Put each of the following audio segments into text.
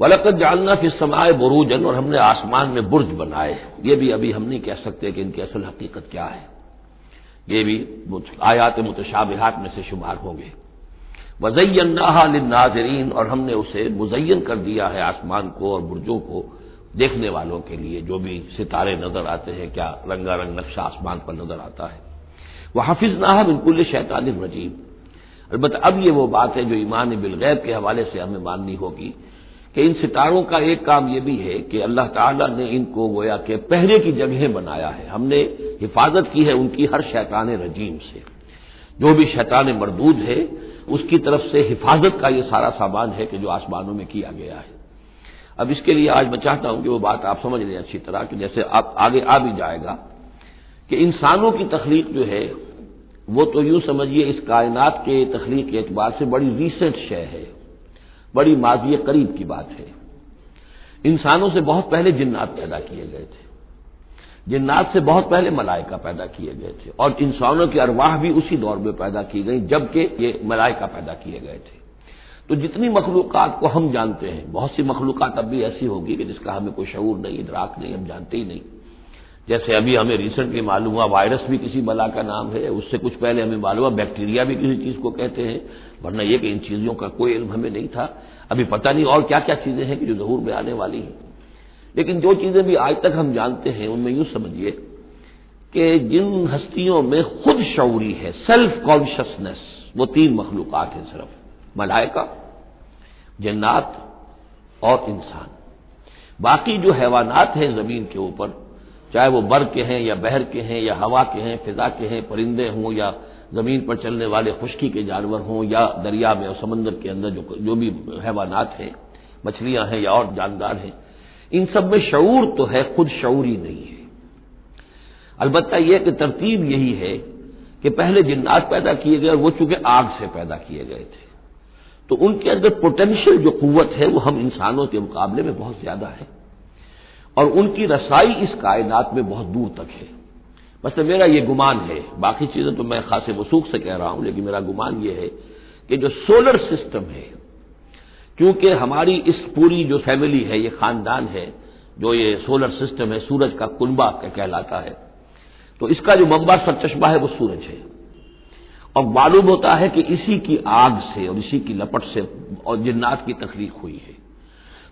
वलकत जानना फिर समाए बरूजन, और हमने आसमान में बुर्ज बनाए। ये भी अभी हम नहीं कह सकते कि इनकी असल हकीकत क्या है। ये भी आयात मुतशाबिहात में से शुमार होंगे। वजैन्ना नाजरीन और हमने उसे मुजैन कर दिया है आसमान को और बुर्जों को देखने वालों के लिए। जो भी सितारे नज़र आते हैं, क्या रंगारंग नक्शा आसमान पर नज़र आता है। वह हाफिज नाह बिल्कुल शैतान रजीब अलबत् अब ये वो बात है जो ईमान बिलगैब के हवाले से हमें माननी होगी। कि इन सितारों का एक काम यह भी है कि अल्लाह ताला ने इनको गोया के पहरे की जगह बनाया है। हमने हिफाजत की है उनकी हर शैतान रजीम से। जो भी शैतान मरदूद है, उसकी तरफ़ से हिफाजत का यह सारा सामान है कि जो आसमानों में किया गया है। अब इसके लिए आज मैं चाहता हूँ कि वो बात आप समझ लें अच्छी तरह कि जैसे आप आगे आ भी जाएगा कि इंसानों की तखलीक जो है, वो तो यूँ समझिए इस कायनात के तखलीक के एतबार से बड़ी रीसेंट शय है। बड़ी माजी करीब की बात है। इंसानों से बहुत पहले जिन्नात पैदा किए गए थे। जिन्नात से बहुत पहले मलाइका पैदा किए गए थे और इंसानों की अरवाह भी उसी दौर में पैदा की गई, जबकि ये मलाइका पैदा किए गए थे। तो जितनी मखलूकत को हम जानते हैं, बहुत सी मखलूकत अब भी ऐसी होगी कि जिसका हमें कोई शूर नहीं इधराक नहीं, हम जानते ही नहीं। जैसे अभी हमें रिसेंटली मालूम हुआ वायरस भी किसी बला का नाम है, उससे कुछ पहले हमें मालूम हुआ बैक्टीरिया भी किसी चीज़ को कहते हैं, वरना यह कि इन चीज़ों का कोई इल्म हमें नहीं था। अभी पता नहीं और क्या क्या चीज़ें हैं कि जो जहूर में आने वाली हैं। लेकिन जो चीज़ें भी आज तक हम जानते हैं, उनमें यूँ समझिए कि जिन हस्तियों में खुद शौरी है सेल्फ कॉन्शियसनेस वो तीन मखलूकत हैं सिर्फ़ मलायका जन्नात और इंसान। बाकी जो हैवानात हैं ज़मीन के ऊपर चाहे वो बर के हैं या बहर के हैं या हवा के हैं, फिजा के हैं, परिंदे हों या ज़मीन पर चलने वाले खुश्की के जानवर हों या दरिया में और समंदर के अंदर जो जो भी हैवानात हैं, मछलियाँ हैं या और जानदार हैं, इन सब में शूर तो है, खुद ही नहीं है। अलबत्ता यह कि तरतीब यही है कि पहले जिन्नात पैदा किए गए और वो चूँकि आग से पैदा किए गए थे तो उनके अंदर पोटेंशियल जो कुत है, वो हम इंसानों के मुकाबले में बहुत ज़्यादा है। और उनकी रसाई इस कायनात में बहुत दूर तक है। बस तो मेरा ये गुमान है। बाकी चीज़ें तो मैं खासे वसूख से कह रहा हूँ, लेकिन मेरा गुमान ये है कि जो सोलर सिस्टम है, क्योंकि हमारी इस पूरी जो फैमिली है, ये खानदान है, जो ये सोलर सिस्टम है, सूरज का कुनबा कहलाता है तो इसका जो मम्बा सरचश्मा है वो सूरज है। और मालूम होता है कि इसी की आग से और इसी की लपट से और जिन्नात की तकलीफ़ हुई है।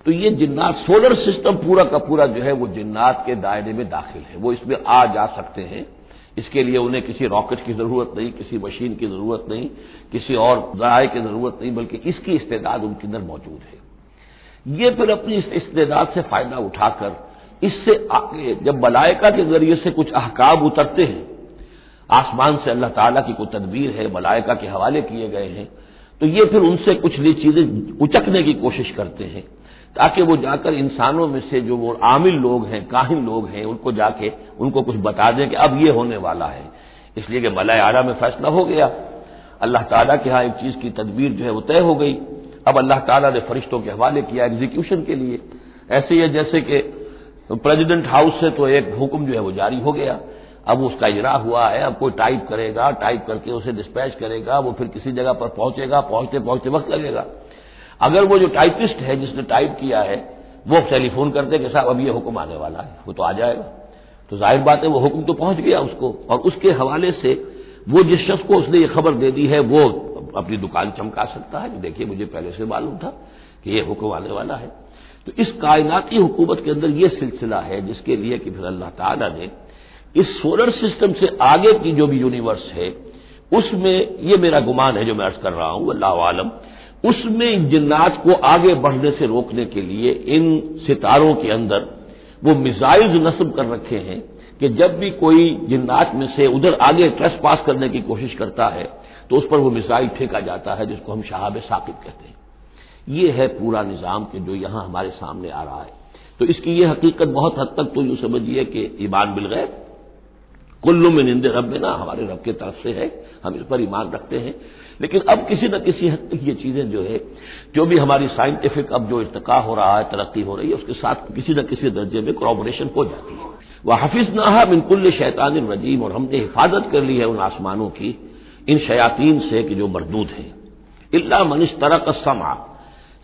तो ये जिन्नात सोलर सिस्टम पूरा का पूरा जो है वो जिन्नात के दायरे में दाखिल है। वो इसमें आ जा सकते हैं। इसके लिए उन्हें किसी रॉकेट की ज़रूरत नहीं, किसी मशीन की ज़रूरत नहीं, किसी और जराए की ज़रूरत नहीं, बल्कि इसकी इस्तेदाद उनके अंदर मौजूद है। ये फिर अपनी इस इस्तेदाद से फ़ायदा उठाकर, इससे आगे जब मलाइका के ज़रिए से कुछ अहकाम उतरते हैं, आसमान से अल्लाह ताला की कोई तदबीर है, मलाइका के हवाले किए गए हैं तो ये फिर उनसे कुछ नई चीज़ें उचकने की कोशिश करते हैं। ताकि वो जाकर इंसानों में से जो वो आमिल लोग हैं काहिन लोग हैं, उनको जाके, उनको कुछ बता दें कि अब ये होने वाला है। इसलिए कि मलाय आरा में फैसला हो गया। अल्लाह ताला के यहाँ एक चीज़ की तदबीर जो है वो तय हो गई। अब अल्लाह ताला ने फरिश्तों के हवाले किया एग्जीक्यूशन के लिए। ऐसे ही है जैसे कि प्रेसिडेंट हाउस से तो एक हुक्म जो है वो जारी हो गया। अब उसका इजरा हुआ है, अब कोई टाइप करेगा, टाइप करके उसे डिस्पैच करेगा, वो फिर किसी जगह पर पहुंचेगा पहुँचते पहुँचते वक्त लगेगा। अगर वो जो टाइपिस्ट है, जिसने टाइप किया है, वो टेलीफोन करते कि साहब, अब ये हुक्म आने वाला है, वो तो आ जाएगा। तो ज़ाहिर बात है, वो हुक्म तो पहुँच गया उसको। और उसके हवाले से वो जिस शख्स को उसने ये खबर दे दी है, वो अपनी दुकान चमका सकता है। देखिए, मुझे पहले से मालूम था कि ये हुक्म आने वाला है। तो इस कायनाती हुकूमत के अंदर यह सिलसिला है, जिसके लिए कि फिर अल्लाह ताला ने इस सोलर सिस्टम से आगे की जो भी यूनिवर्स है, उसमें यह मेरा गुमान है जो मैं अर्ज़ कर रहा हूँ अल्लाह आलम उसमें जिन्नात को आगे बढ़ने से रोकने के लिए इन सितारों के अंदर वो मिसाइल्स नस्ब कर रखे हैं कि जब भी कोई जिन्नात में से उधर आगे ट्रस पास करने की कोशिश करता है तो उस पर वो मिसाइल फेंका जाता है, जिसको हम शहाब साकिब कहते हैं। ये है पूरा निज़ाम कि जो यहाँ हमारे सामने आ रहा है। तो इसकी ये हकीकत बहुत हद तक तो यूँ समझिए कि ईमान बिल गए कुल्लू में निंदे रब ना हमारे रब के तरफ़ से है। हम इस पर ईमान रखते हैं। लेकिन अब किसी न किसी हद तक ये चीज़ें जो है, जो भी हमारी साइंटिफिक अब जो इरतका हो रहा है, तरक्की हो रही है, उसके साथ किसी न किसी दर्जे में क्रॉबोरेशन हो जाती है। वह हफिज नाहा बिनकुल्ल शैतान रजीम, और हमने हिफाजत कर ली है उन आसमानों की, इन शयातीन से कि जो मरदूद हैं। इल्ला मनिश तरक समा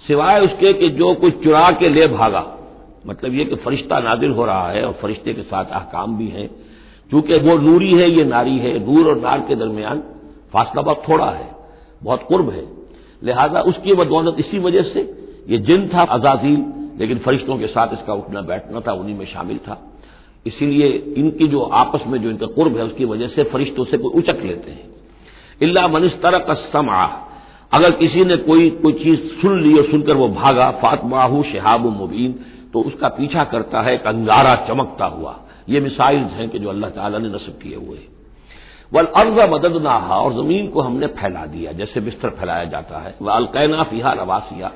सिवाय उसके कि जो कुछ चुरा के ले भागा। मतलब ये कि फरिश्ता नादिल हो रहा है, और फरिश्ते के साथ अहकाम भी हैं। चूँकि वो नूरी है, ये नारी है, नूर और नार के दरमियान फासला बहुत थोड़ा है। बहुत कुर्ब है। लिहाजा उसकी बदौलत इसी वजह से ये जिन था अजाजील, लेकिन फरिश्तों के साथ इसका उठना बैठना था, उन्हीं में शामिल था। इसीलिए इनकी जो आपस में जो इनका कुर्ब है, उसकी वजह से फरिश्तों से कोई उचक लेते हैं। इल्ला मनिस्तर का समा अगर किसी ने कोई कोई चीज़ सुन ली और सुनकर वो भागा, फातमाहू शहाब मुबीन तो उसका पीछा करता है, एक अंगारा चमकता हुआ। ये मिसाइल्स हैं कि जो अल्लाह ताला ने नस्ब किए हुए हैं। वल अर्ज़ मदद नाहा और ज़मीन को हमने फैला दिया, जैसे बिस्तर फैलाया जाता है। वह अलकैना फिहा रवासिया,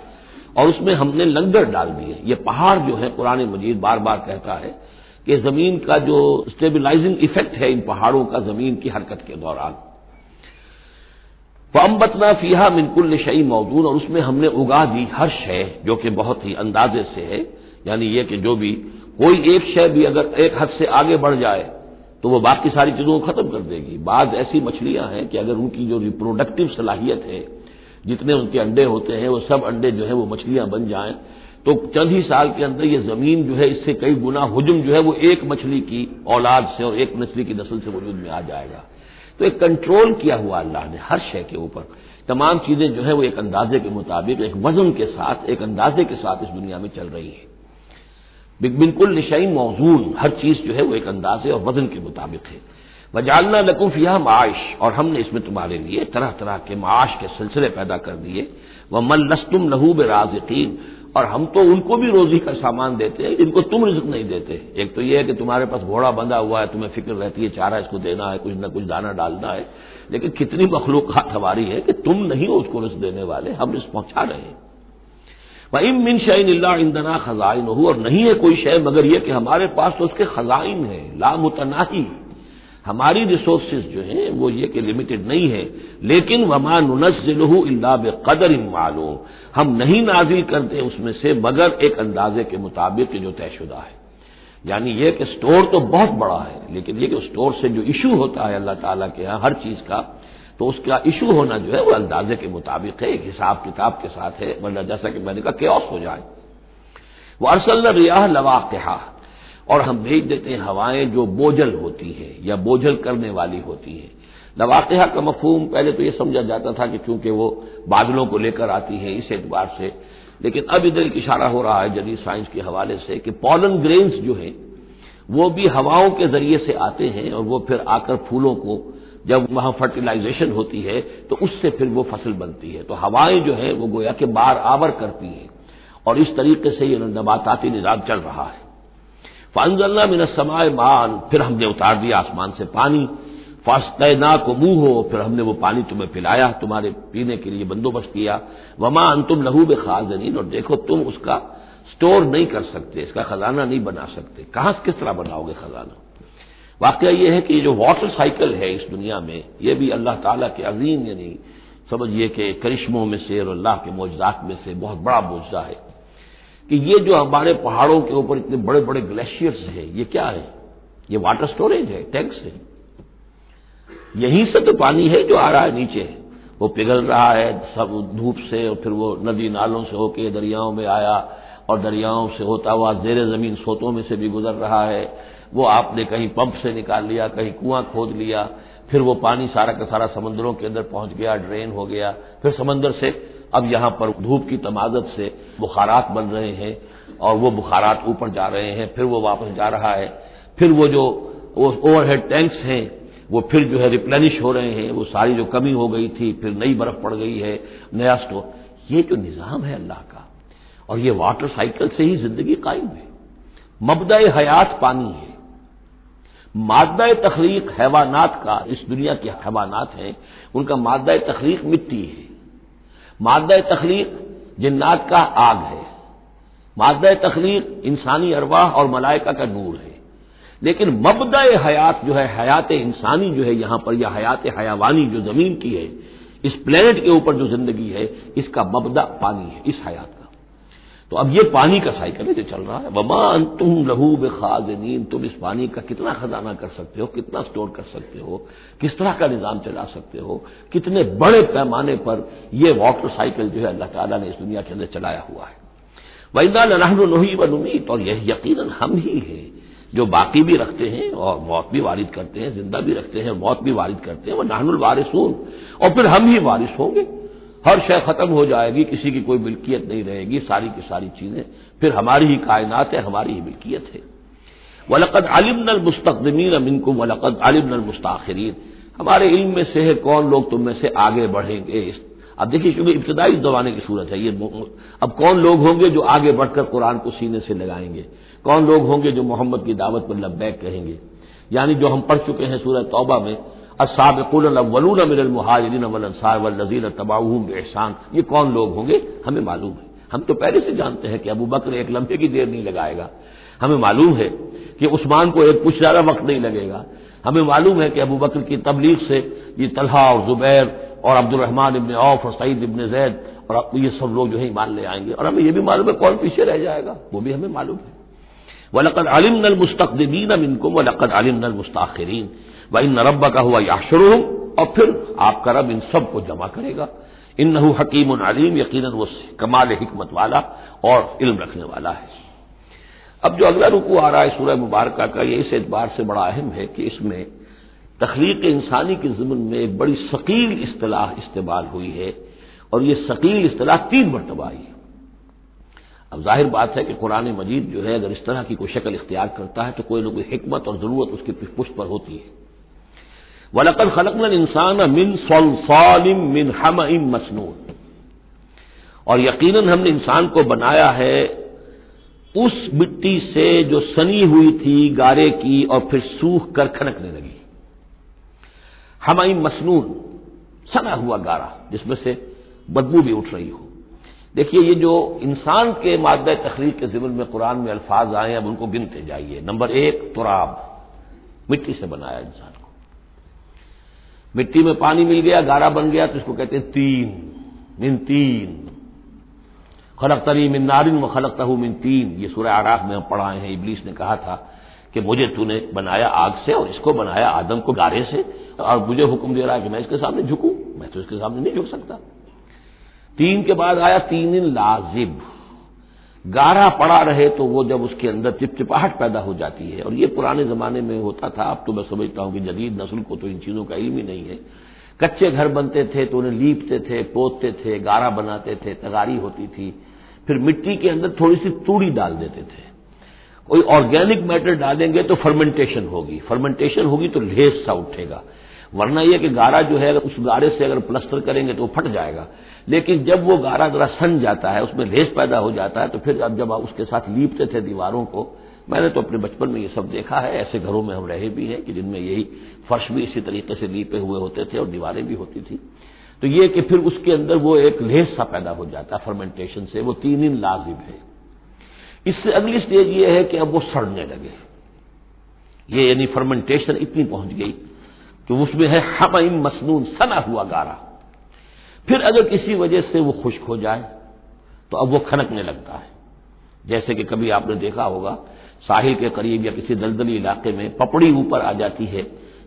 और उसमें हमने लंगर डाल दिए। ये पहाड़ जो है पुराने मजीद बार बार कहता है कि ज़मीन का जो स्टेबिलाईजिंग इफ़ेक्ट है, इन पहाड़ों का ज़मीन की हरकत के दौरान। फम्बतना फीहा मिनकुल शई मौजूद और उसमें हमने उगा दी हर शय, जो कि बहुत ही अंदाजे से है। यानी यह कि जो भी, कोई एक शय भी अगर एक हद से आगे बढ़ जाए तो वो बाकी सारी चीज़ों को खत्म कर देगी। बाद ऐसी मछलियाँ हैं कि अगर उनकी जो रिप्रोडक्टिव सलाहियत है, जितने उनके अंडे होते हैं, वो सब अंडे जो है वो मछलियाँ बन जाएँ। तो चंद ही साल के अंदर ये ज़मीन जो है, इससे कई गुना हुजम जो है, वो एक मछली की औलाद से और एक मछली की नस्ल से वजूद में आ जाएगा। तो एक कंट्रोल किया हुआ अल्लाह ने हर शय के ऊपर। तमाम चीज़ें जो है वो एक अंदाजे के मुताबिक, एक वज़न के साथ, एक अंदाजे के साथ इस दुनिया में चल रही है। बिल्कुल निशाई मौजून हर चीज़ जो है वो एक अंदाजे और वज़न के मुताबिक है। वजालना लकुफ यह माश और हमने इसमें तुम्हारे लिए तरह तरह के माश के सिलसिले पैदा कर दिए। वह मल लस्तुम लहू बेराजकीन, और हम तो उनको भी रोजी का सामान देते हैं जिनको तुम रिजक नहीं देते। एक तो यह है कि तुम्हारे पास घोड़ा बंधा हुआ है, तुम्हें फ़िक्र रहती है, चारा इसको देना है, कुछ न कुछ दाना डालना है। लेकिन कितनी मखलूक हमारी है कि तुम नहीं हो उसको रिस्क देने वाले, हम रिस्क पहुँचा रहे हैं। वही मिन शैन इंदना खजाइन हो और नहीं है कोई शय मगर यह कि हमारे पास तो उसके खजाइन है लामुतनाही हमारी रिसोर्सेज जो हैं, वो ये कि लिमिटेड नहीं है, लेकिन वमा नुनजलहू इल्ला बेकदर मालूम। हम नहीं नाजिल करते उसमें से मगर एक अंदाजे के मुताबिक जो तयशुदा है। यानी यह कि स्टोर तो बहुत बड़ा है, लेकिन यह कि स्टोर से जो इशू होता है अल्लाह ताला के यहाँ हर चीज़ का तो उसका इशू होना जो है, वो अंदाजे के मुताबिक है, एक हिसाब किताब के साथ है, वरना जैसा कि मैंने कहा केस हो जाए। वो अरसल रियाह लवाकहा और हम भेज देते हैं हवाएँ जो बोझल होती है, या बोझल करने वाली होती है। लवाकहा का मफहूम, पहले तो यह समझा जाता था कि चूँकि वो बादलों को लेकर आती है इस एतबार से, लेकिन अब इधर एक इशारा हो रहा है जदीद साइंस के हवाले से कि पॉलन ग्रेन्स जो है, वो भी हवाओं के ज़रिए से आते हैं, और वो फिर आकर फूलों को जब वहाँ फर्टिलाइजेशन होती है तो उससे फिर वो फ़सल बनती है। तो हवाएँ जो है, वो गोया के बार आवर करती हैं। और इस तरीके से ये नबाताती निज़ाम चल रहा है। फानजल्ला मिन समाय मान, फिर हमने उतार दिया आसमान से पानी। फास्तना को मुँह हो, फिर हमने वो पानी तुम्हें पिलाया, तुम्हारे पीने के लिए बंदोबस्त किया। वमा बे खास खाजनीन, और देखो तुम उसका स्टोर नहीं कर सकते, इसका खजाना नहीं बना सकते। कहाँ किस तरह बनाओगे खजाना? वाकया यह है कि ये जो वाटर साइकिल है इस दुनिया में यह भी अल्लाह ताला के अजीम, यानी समझिए कि करिश्मों में से और अल्लाह के मौजात में से बहुत बड़ा मुआवजा है कि ये जो हमारे पहाड़ों के ऊपर इतने बड़े बड़े ग्लेशियर्स हैं, ये क्या है? ये वाटर स्टोरेज है टैंक्स है। यहीं से तो पानी है जो आ रहा है नीचे। वो पिघल रहा है, सब धूप से और फिर वो नदी नालों से होके दरियाओं में आया और दरियाओं से होता हुआ जेर ज़मीन सोतों में से भी गुजर रहा है। वो आपने कहीं पंप से निकाल लिया, कहीं कुआँ खोद लिया, फिर वो पानी सारा का सारा समंदरों के अंदर पहुँच गया, ड्रेन हो गया। फिर समंदर से अब यहाँ पर धूप की तमादत से बुखारात बन रहे हैं और वो बुखारात ऊपर जा रहे हैं, फिर वो वापस जा रहा है। फिर वो जो ओवरहेड टैंक्स हैं, वो फिर जो है रिप्लेनिश हो रहे हैं, वो सारी जो कमी हो गई थी, फिर नई बर्फ़ पड़ गई है, नया स्टोर। ये जो निज़ाम है अल्लाह का, और ये वाटर साइकिल से ही ज़िंदगी कायम है। मबदा हयात पानी है। मादा तखलीक हैवानात का, इस दुनिया के हैवानात हैं, उनका मादा तखलीक मिट्टी है। मादा तखलीक जिन्नात का आग है। मादा तखलीक इंसानी अरवाह और मलाइका का नूर है। लेकिन मबदा हयात जो है, हयात इंसानी जो है यहाँ पर, या हयात हयावानी जो ज़मीन की है, इस प्लेनेट के ऊपर जो ज़िंदगी है, इसका मबदा पानी है, इस हयात तो अब ये पानी का साइकिल है जो चल रहा है। वमा तुम लहू बेखाजनीन, तुम इस पानी का कितना खजाना कर सकते हो, कितना स्टोर कर सकते हो, किस तरह का निज़ाम चला सकते हो, कितने बड़े पैमाने पर यह वाटर साइकिल जो है अल्लाह ताला ने इस दुनिया के अंदर चलाया हुआ है। वैदा नही व नुमीत, और यह यकीन हम ही है जो बाकी भी रखते हैं और मौत भी वारिद करते हैं, ज़िंदा भी रखते हैं मौत भी वारिद करते हैं। वह नाहनुल वारिसून, और फिर हम ही वारिस होंगे। हर शय खत्म हो जाएगी, किसी की कोई मिल्कियत नहीं रहेगी, सारी की सारी चीज़ें। फिर हमारी ही कायनात है, हमारी ही मिल्कियत है। वलकद आलिम नल मुस्तकदमीन अमिनकुम वलकद आलिम नल मुस्ताखरीन हमारे इल्म में से है कौन लोग, तुम में से आगे बढ़ेंगे। अब देखिए, क्योंकि इब्तदाई जमाने की सूरत है, ये अब कौन लोग होंगे जो आगे बढ़कर कुरान को सीने से लगाएँगे? कौन लोग होंगे जो मोहम्मद की दावत पर लब्बैक कहेंगे? यानी जो हम पढ़ चुके हैं सूरह तौबा में असाबकुलवलून मिनल मुहाजरीन वलसार वजीन तबाहूम एहसान ये कौन लोग होंगे हमें मालूम है हम तो पहले से जानते हैं कि अबू बकर एक लम्हे की देर नहीं लगाएगा हमें मालूम है कि उस्मान को एक कुछ ज़्यादा वक्त नहीं लगेगा हमें मालूम है कि अबू बकर की तबलीग से ये तलहा और जुबैर और अब्दुलरहमान इबन औफ और सईद इबन जैद और ये सब लोग जो है ईमान ले आएँगे और हमें यह भी मालूम है कौन पीछे रह जाएगा वो भी हमें मालूम है वलकद आलिम नल मुस्तकदीन अब इनको वलकद आलिम नल मुस्ताखरीन व इन रब का हुआ याशरू और फिर आपका रब इन सबको जमा करेगा। इन नहू हकीम अलीम यकीन वो कमाल हमत वाला और इल्म रखने वाला है। अब जो अगला रुकू आ रहा है सूरह मुबारक का, ये इस एतबार से बड़ा अहम है कि इसमें तखलीक इंसानी के जमन में बड़ी शकील इस्तलाह इस्तेमाल हुई है। और ये शकील इस्तलाह तीन मरतबा आई है। अब ज़ाहिर बात है कि कुरान मजीद जो है, अगर इस तरह की कोई शक्ल इख्तियार करता है तो कोई ना कोई हिकमत और ज़रूरत उसकी पुष्ट पर होती है। वलकल खलकन इंसान मिन सोलफालिम मिन हम इम मसनून। और यकीनन हमने इंसान को बनाया है उस मिट्टी से जो सनी हुई थी गारे की और फिर सूख कर खनकने लगी। हम मसनून, सना हुआ गारा, जिसमें से बदबू भी उठ रही हो। देखिए, ये जो इंसान के मादा तखलीक के जिमन में कुरान में अल्फाज आए अब उनको गिनते जाइए। नंबर एक, तुराब, मिट्टी से बनाया इंसान। मिट्टी में पानी मिल गया, गारा बन गया तो इसको कहते हैं तीन, मिन तीन। खलक तरी मिन नारिन व खलक मिन तीन। ये सूर्य आराफ में हम पढ़ाए हैं। इबलीस ने कहा था कि मुझे तूने बनाया आग से और इसको बनाया आदम को गारे से और मुझे हुक्म दे रहा है कि मैं इसके सामने झुकूं। मैं तो इसके सामने नहीं झुक सकता। तीन के बाद आया तीन इन लाजिब। गारा पड़ा रहे तो वो जब उसके अंदर चिपचिपाहट पैदा हो जाती है। और ये पुराने जमाने में होता था। अब तो मैं समझता हूँ कि जदीद नस्ल को तो इन चीज़ों का इल्म ही नहीं है। कच्चे घर बनते थे तो उन्हें लीपते थे, पोतते थे गारा बनाते थे, तगारी होती थी। फिर मिट्टी के अंदर थोड़ी सी तूड़ी डाल देते थे। कोई ऑर्गेनिक मैटर डालेंगे तो फर्मेंटेशन होगी। फर्मेंटेशन होगी तो लेस सा उठेगा। वरना यह कि गारा जो है उस गारे से अगर प्लस्तर करेंगे तो वो फट जाएगा। लेकिन जब वो गारा जरा सन जाता है, उसमें लेस पैदा हो जाता है तो फिर अब जब उसके साथ लीपते थे दीवारों को, मैंने तो अपने बचपन में ये सब देखा है, ऐसे घरों में हम रहे भी हैं कि जिनमें यही फर्श भी इसी तरीके से लीपे हुए होते थे और दीवारें भी होती थी। तो ये कि फिर उसके अंदर वो एक लेस सा पैदा हो जाता है फर्मेंटेशन से, वो तीन दिन लाजिब है। इससे अगली स्टेज ये है कि अब वो सड़ने लगे। ये यानी फर्मेंटेशन इतनी पहुँच गई कि उसमें है हम मसनून, सना हुआ गारा। फिर अगर किसी वजह से वो खुश्क हो जाए तो अब वो खनकने लगता है। जैसे कि कभी आपने देखा होगा, साहिल के करीब या किसी दलदली इलाके में पपड़ी ऊपर आ जाती है।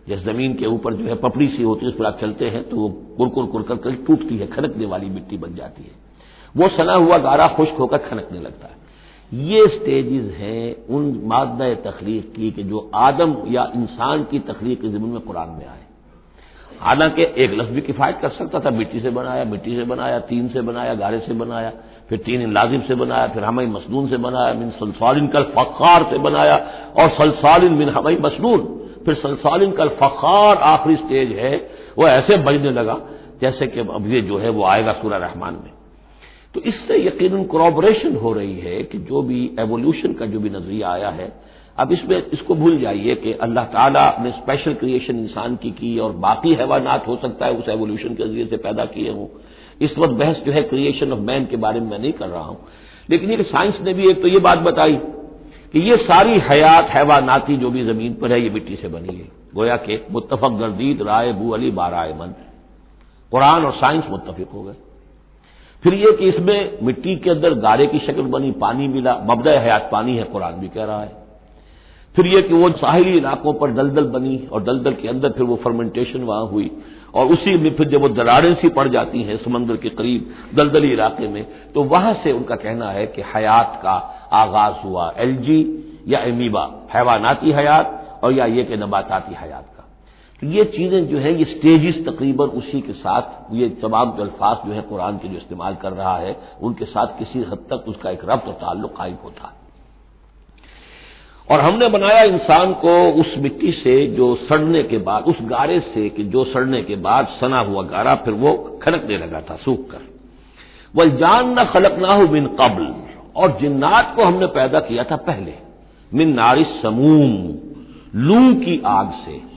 जैसे ज़मीन के ऊपर जो है पपड़ी सी होती है, उस पर आप चलते हैं तो वो कुरकुर कुरकर कर टूटती है, खनकने वाली मिट्टी बन जाती है। वो सना हुआ गारा खुश्क होकर खनकने लगता है। ये स्टेजेस हैं उन मादा तखलीक की कि जो आदम या इंसान की तखलीक के ज़मीन में कुरान में आए। हालाँकि एक लफ्ज भी किफायत कर सकता था, मिट्टी से बनाया, मिट्टी से बनाया, तीन से बनाया, गारे से बनाया, फिर तीन लाजिम से बनाया, फिर हमारी मसनून से बनाया, मिन सलसालिन कल फखार से बनाया, और सलसालिन मिन हमारी मसनून, फिर सलसालिन कल फखार आखिरी स्टेज है, वो ऐसे बजने लगा, जैसे कि अब ये जो है वो आएगा सूर्य रहमान में। तो इससे यकीन क्रॉबरेशन हो रही है कि जो भी एवोल्यूशन का जो भी नज़रिया आया है अब इसमें, इसको भूल जाइए कि अल्लाह ताला ने स्पेशल क्रिएशन इंसान की की और बाकी हैवानात हो सकता है उस एवोल्यूशन के ज़रिए से पैदा किए हों। इस वक्त बहस जो है क्रिएशन ऑफ़ मैन के बारे में मैं नहीं कर रहा हूँ। लेकिन ये साइंस ने भी एक तो ये बात बताई कि ये सारी हयात, हैवानाती जो भी ज़मीन पर है, ये मिट्टी से बनी है। गोया के मुतफक गर्दीद राय बू अली बाराय मन कुरान और साइंस मुतफिक हो गए। फिर यह कि इसमें मिट्टी के अंदर गारे की शक्ल बनी, पानी मिला मबदा हयात पानी है, कुरान भी कह रहा है। फिर यह कि वो साहिली इलाकों पर दलदल बनी और दलदल के अंदर फिर वो फर्मेंटेशन वहाँ हुई। और उसी में फिर जब वो दरारें सी पड़ जाती हैं समंदर के करीब, दलदली इलाके में तो वहाँ से उनका कहना है कि हयात का आगाज़ हुआ, एलजी या एमीबा, हैवानाती हयात और या ये कि नबाताती हयात। तो ये चीज़ें जो है, ये स्टेजेस तकरीबन उसी के साथ, ये तमाम जो अल्फाज जो है कुरान के जो इस्तेमाल कर रहा है, उनके साथ किसी हद तक उसका एक रब्त ताल्लुक कायम होता है। और हमने बनाया इंसान को उस मिट्टी से जो सड़ने के बाद, उस गारे से कि जो सड़ने के बाद सना हुआ गारा, फिर वो खनकने लगा था, सूख कर। वह जान न खलक ना हो बिन कबल, और जिन्नात को हमने पैदा किया था पहले, मिन नारिस समूम, लू की आग से।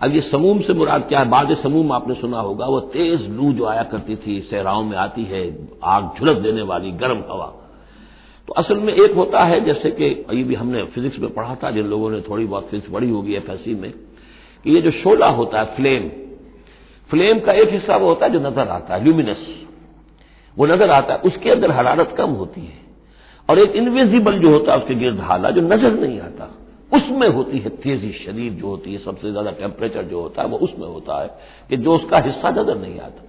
अब ये समूम से मुराद क्या है? बाद समूम आपने सुना होगा, वो तेज लू जो आया करती थी, सहराओं में आती है, आग झुलक देने वाली, गर्म हवा। तो असल में एक होता है, जैसे कि ये भी हमने फिजिक्स में पढ़ा था, जिन लोगों ने थोड़ी बहुत फिजिक्स पढ़ी होगी एफ़ में, कि ये जो शोला होता है, फ्लेम फ्लेम का एक हिस्सा वो होता है जो नज़र आता है ल्यूमिनस वो नज़र आता है, उसके अंदर हरारत कम होती है। और एक इनविजिबल जो होता है, उसके गिर्द हाला, जो नज़र नहीं आता। उसमें होती है तेज़ी, शरीर जो होती है, सबसे ज़्यादा टेम्परेचर जो होता है, वो उसमें होता है कि जो उसका हिस्सा नज़र नहीं आता।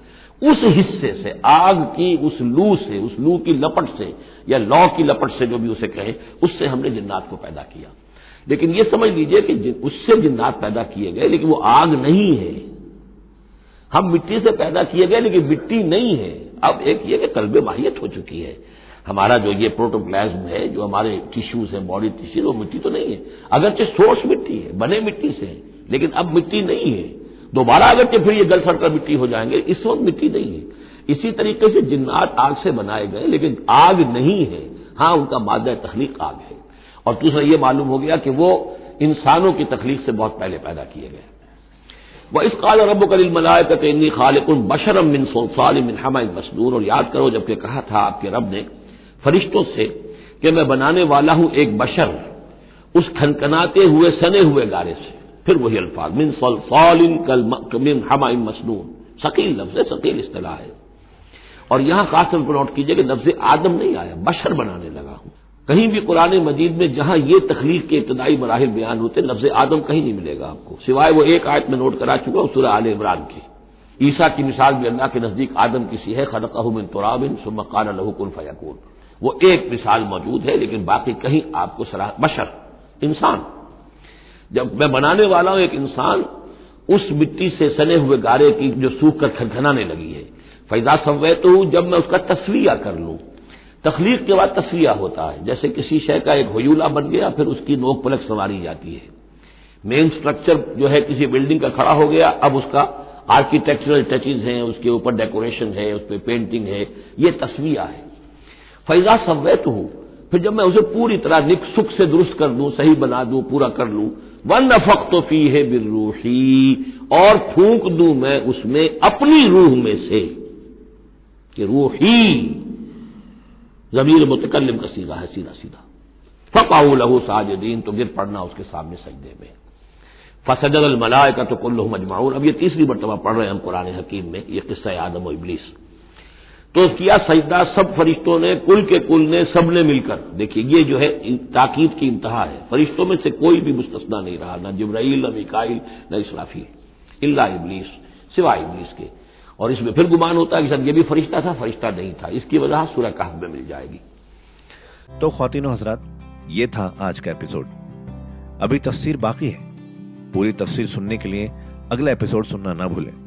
उस हिस्से से, आग की उस लू से, उस लू की लपट से या लौ की लपट से जो भी उसे कहे, उससे हमने जिन्नात को पैदा किया। लेकिन यह समझ लीजिए कि उससे जिन्नात पैदा किए गए, लेकिन वो आग नहीं है। हम मिट्टी से पैदा किए गए, लेकिन मिट्टी नहीं है। अब एक ये कि कल्ब माहियत हो चुकी है। हमारा जो ये प्रोटोप्लाज्म है, जो हमारे टिश्यूज है बॉडी टिश्यूज वो मिट्टी तो नहीं है। अगरचे सोर्स मिट्टी है, बने मिट्टी से लेकिन अब मिट्टी नहीं है। दोबारा अगर के फिर ये गल सड़कर मिट्टी हो जाएँगे, इस वक्त मिट्टी नहीं है। इसी तरीके से जिन्नात आग से बनाए गए, लेकिन आग नहीं है। हाँ, उनका मादा तखलीक आग है। और दूसरा ये मालूम हो गया कि वो इंसानों की तखलीक से बहुत पहले पैदा किए गए। वह इस काल रब कलिल मलायकत इन्नी खालिकुन बशरम मिन सोलसाल मिन हमाइन मसनूर और याद करो, जबकि कहा था आपके रब ने फरिश्तों से कि मैं बनाने वाला हूँ एक बशर, उस खनकनाते हुए, सने हुए गारे से। फिर वही अल्फाज, मिन सलसालिन कल मिन हमाइन मसनून। शकील लफ्ज शकील इस्तलाह है। और यहाँ खासतौर पर नोट कीजिए कि लफ्ज आदम नहीं आया, बशर बनाने लगा हूँ। कहीं भी कुरान मजीद में जहाँ ये तकलीफ़ के इब्तदाई मराहल बयान होते, लफ्ज आदम कहीं नहीं मिलेगा आपको। सिवाय वो एक आयत में नोट करा चुका हूँ, सुरह आल इमरान की। ईसा की मिसाल भी अल्लाह के नज़दीक आदम की है खलकहमिन तुराबिन सुमकान लहुकुल फयाकुन। वो एक मिसाल मौजूद है, लेकिन बाकी कहीं आपको सराह बशर, इंसान। जब मैं बनाने वाला हूँ एक इंसान, उस मिट्टी से सने हुए गारे की जो सूख कर खनखनाने लगी है। फैजा सवै तो जब मैं उसका तस्वीया कर लूँ। तखलीक के बाद तस्वीया होता है। जैसे किसी शय का एक हयूला बन गया, फिर उसकी नोक पलक संवारी जाती है। मेन स्ट्रक्चर जो है, किसी बिल्डिंग का खड़ा हो गया, अब उसका आर्किटेक्चरल टचेज हैं, उसके ऊपर डेकोरेशन है, उस पर पेंटिंग है, ये तस्वीया है। फैजा सवैत हूँ फिर जब मैं उसे पूरी तरह निक सुख से दुरुस्त कर दूँ, सही बना दूँ, पूरा कर लूँ वन नफक तो फ़ी है बिरूही और फूक दूँ मैं उसमें अपनी रूह में से, कि रूही, जमीर मुतकलम का सीधा है, सीधा सीधा। फकाऊ लहू साजदीन तो गिर पड़ना उसके सामने सजदे में। फसजल मलाय का तो कुल्लु मजमाउन अब ये तीसरी मरतबा पढ़ रहे हैं हम कुरान हकीम में, ये किस्सा आदम और इबलीस। तो किया सजदा सब फरिश्तों ने, कुल के कुल ने सबने मिलकर। देखिए, ये जो है ताकीद की इंतहा है। फरिश्तों में से कोई भी मुस्तना नहीं रहा, ना जबराइल, न मिकाइल, न इसराफी इल्ला इबलीस सिवाय इबलीस के। और इसमें फिर गुमान होता है कि सर, ये भी फरिश्ता था, फरिश्ता नहीं था। इसकी वजह सूर्य कहफ में मिल जाएगी। तो खातिनों हजरात, ये था आज का एपिसोड। अभी तफसीर बाकी है। पूरी तफसीर सुनने के लिए अगला एपिसोड सुनना ना भूलें।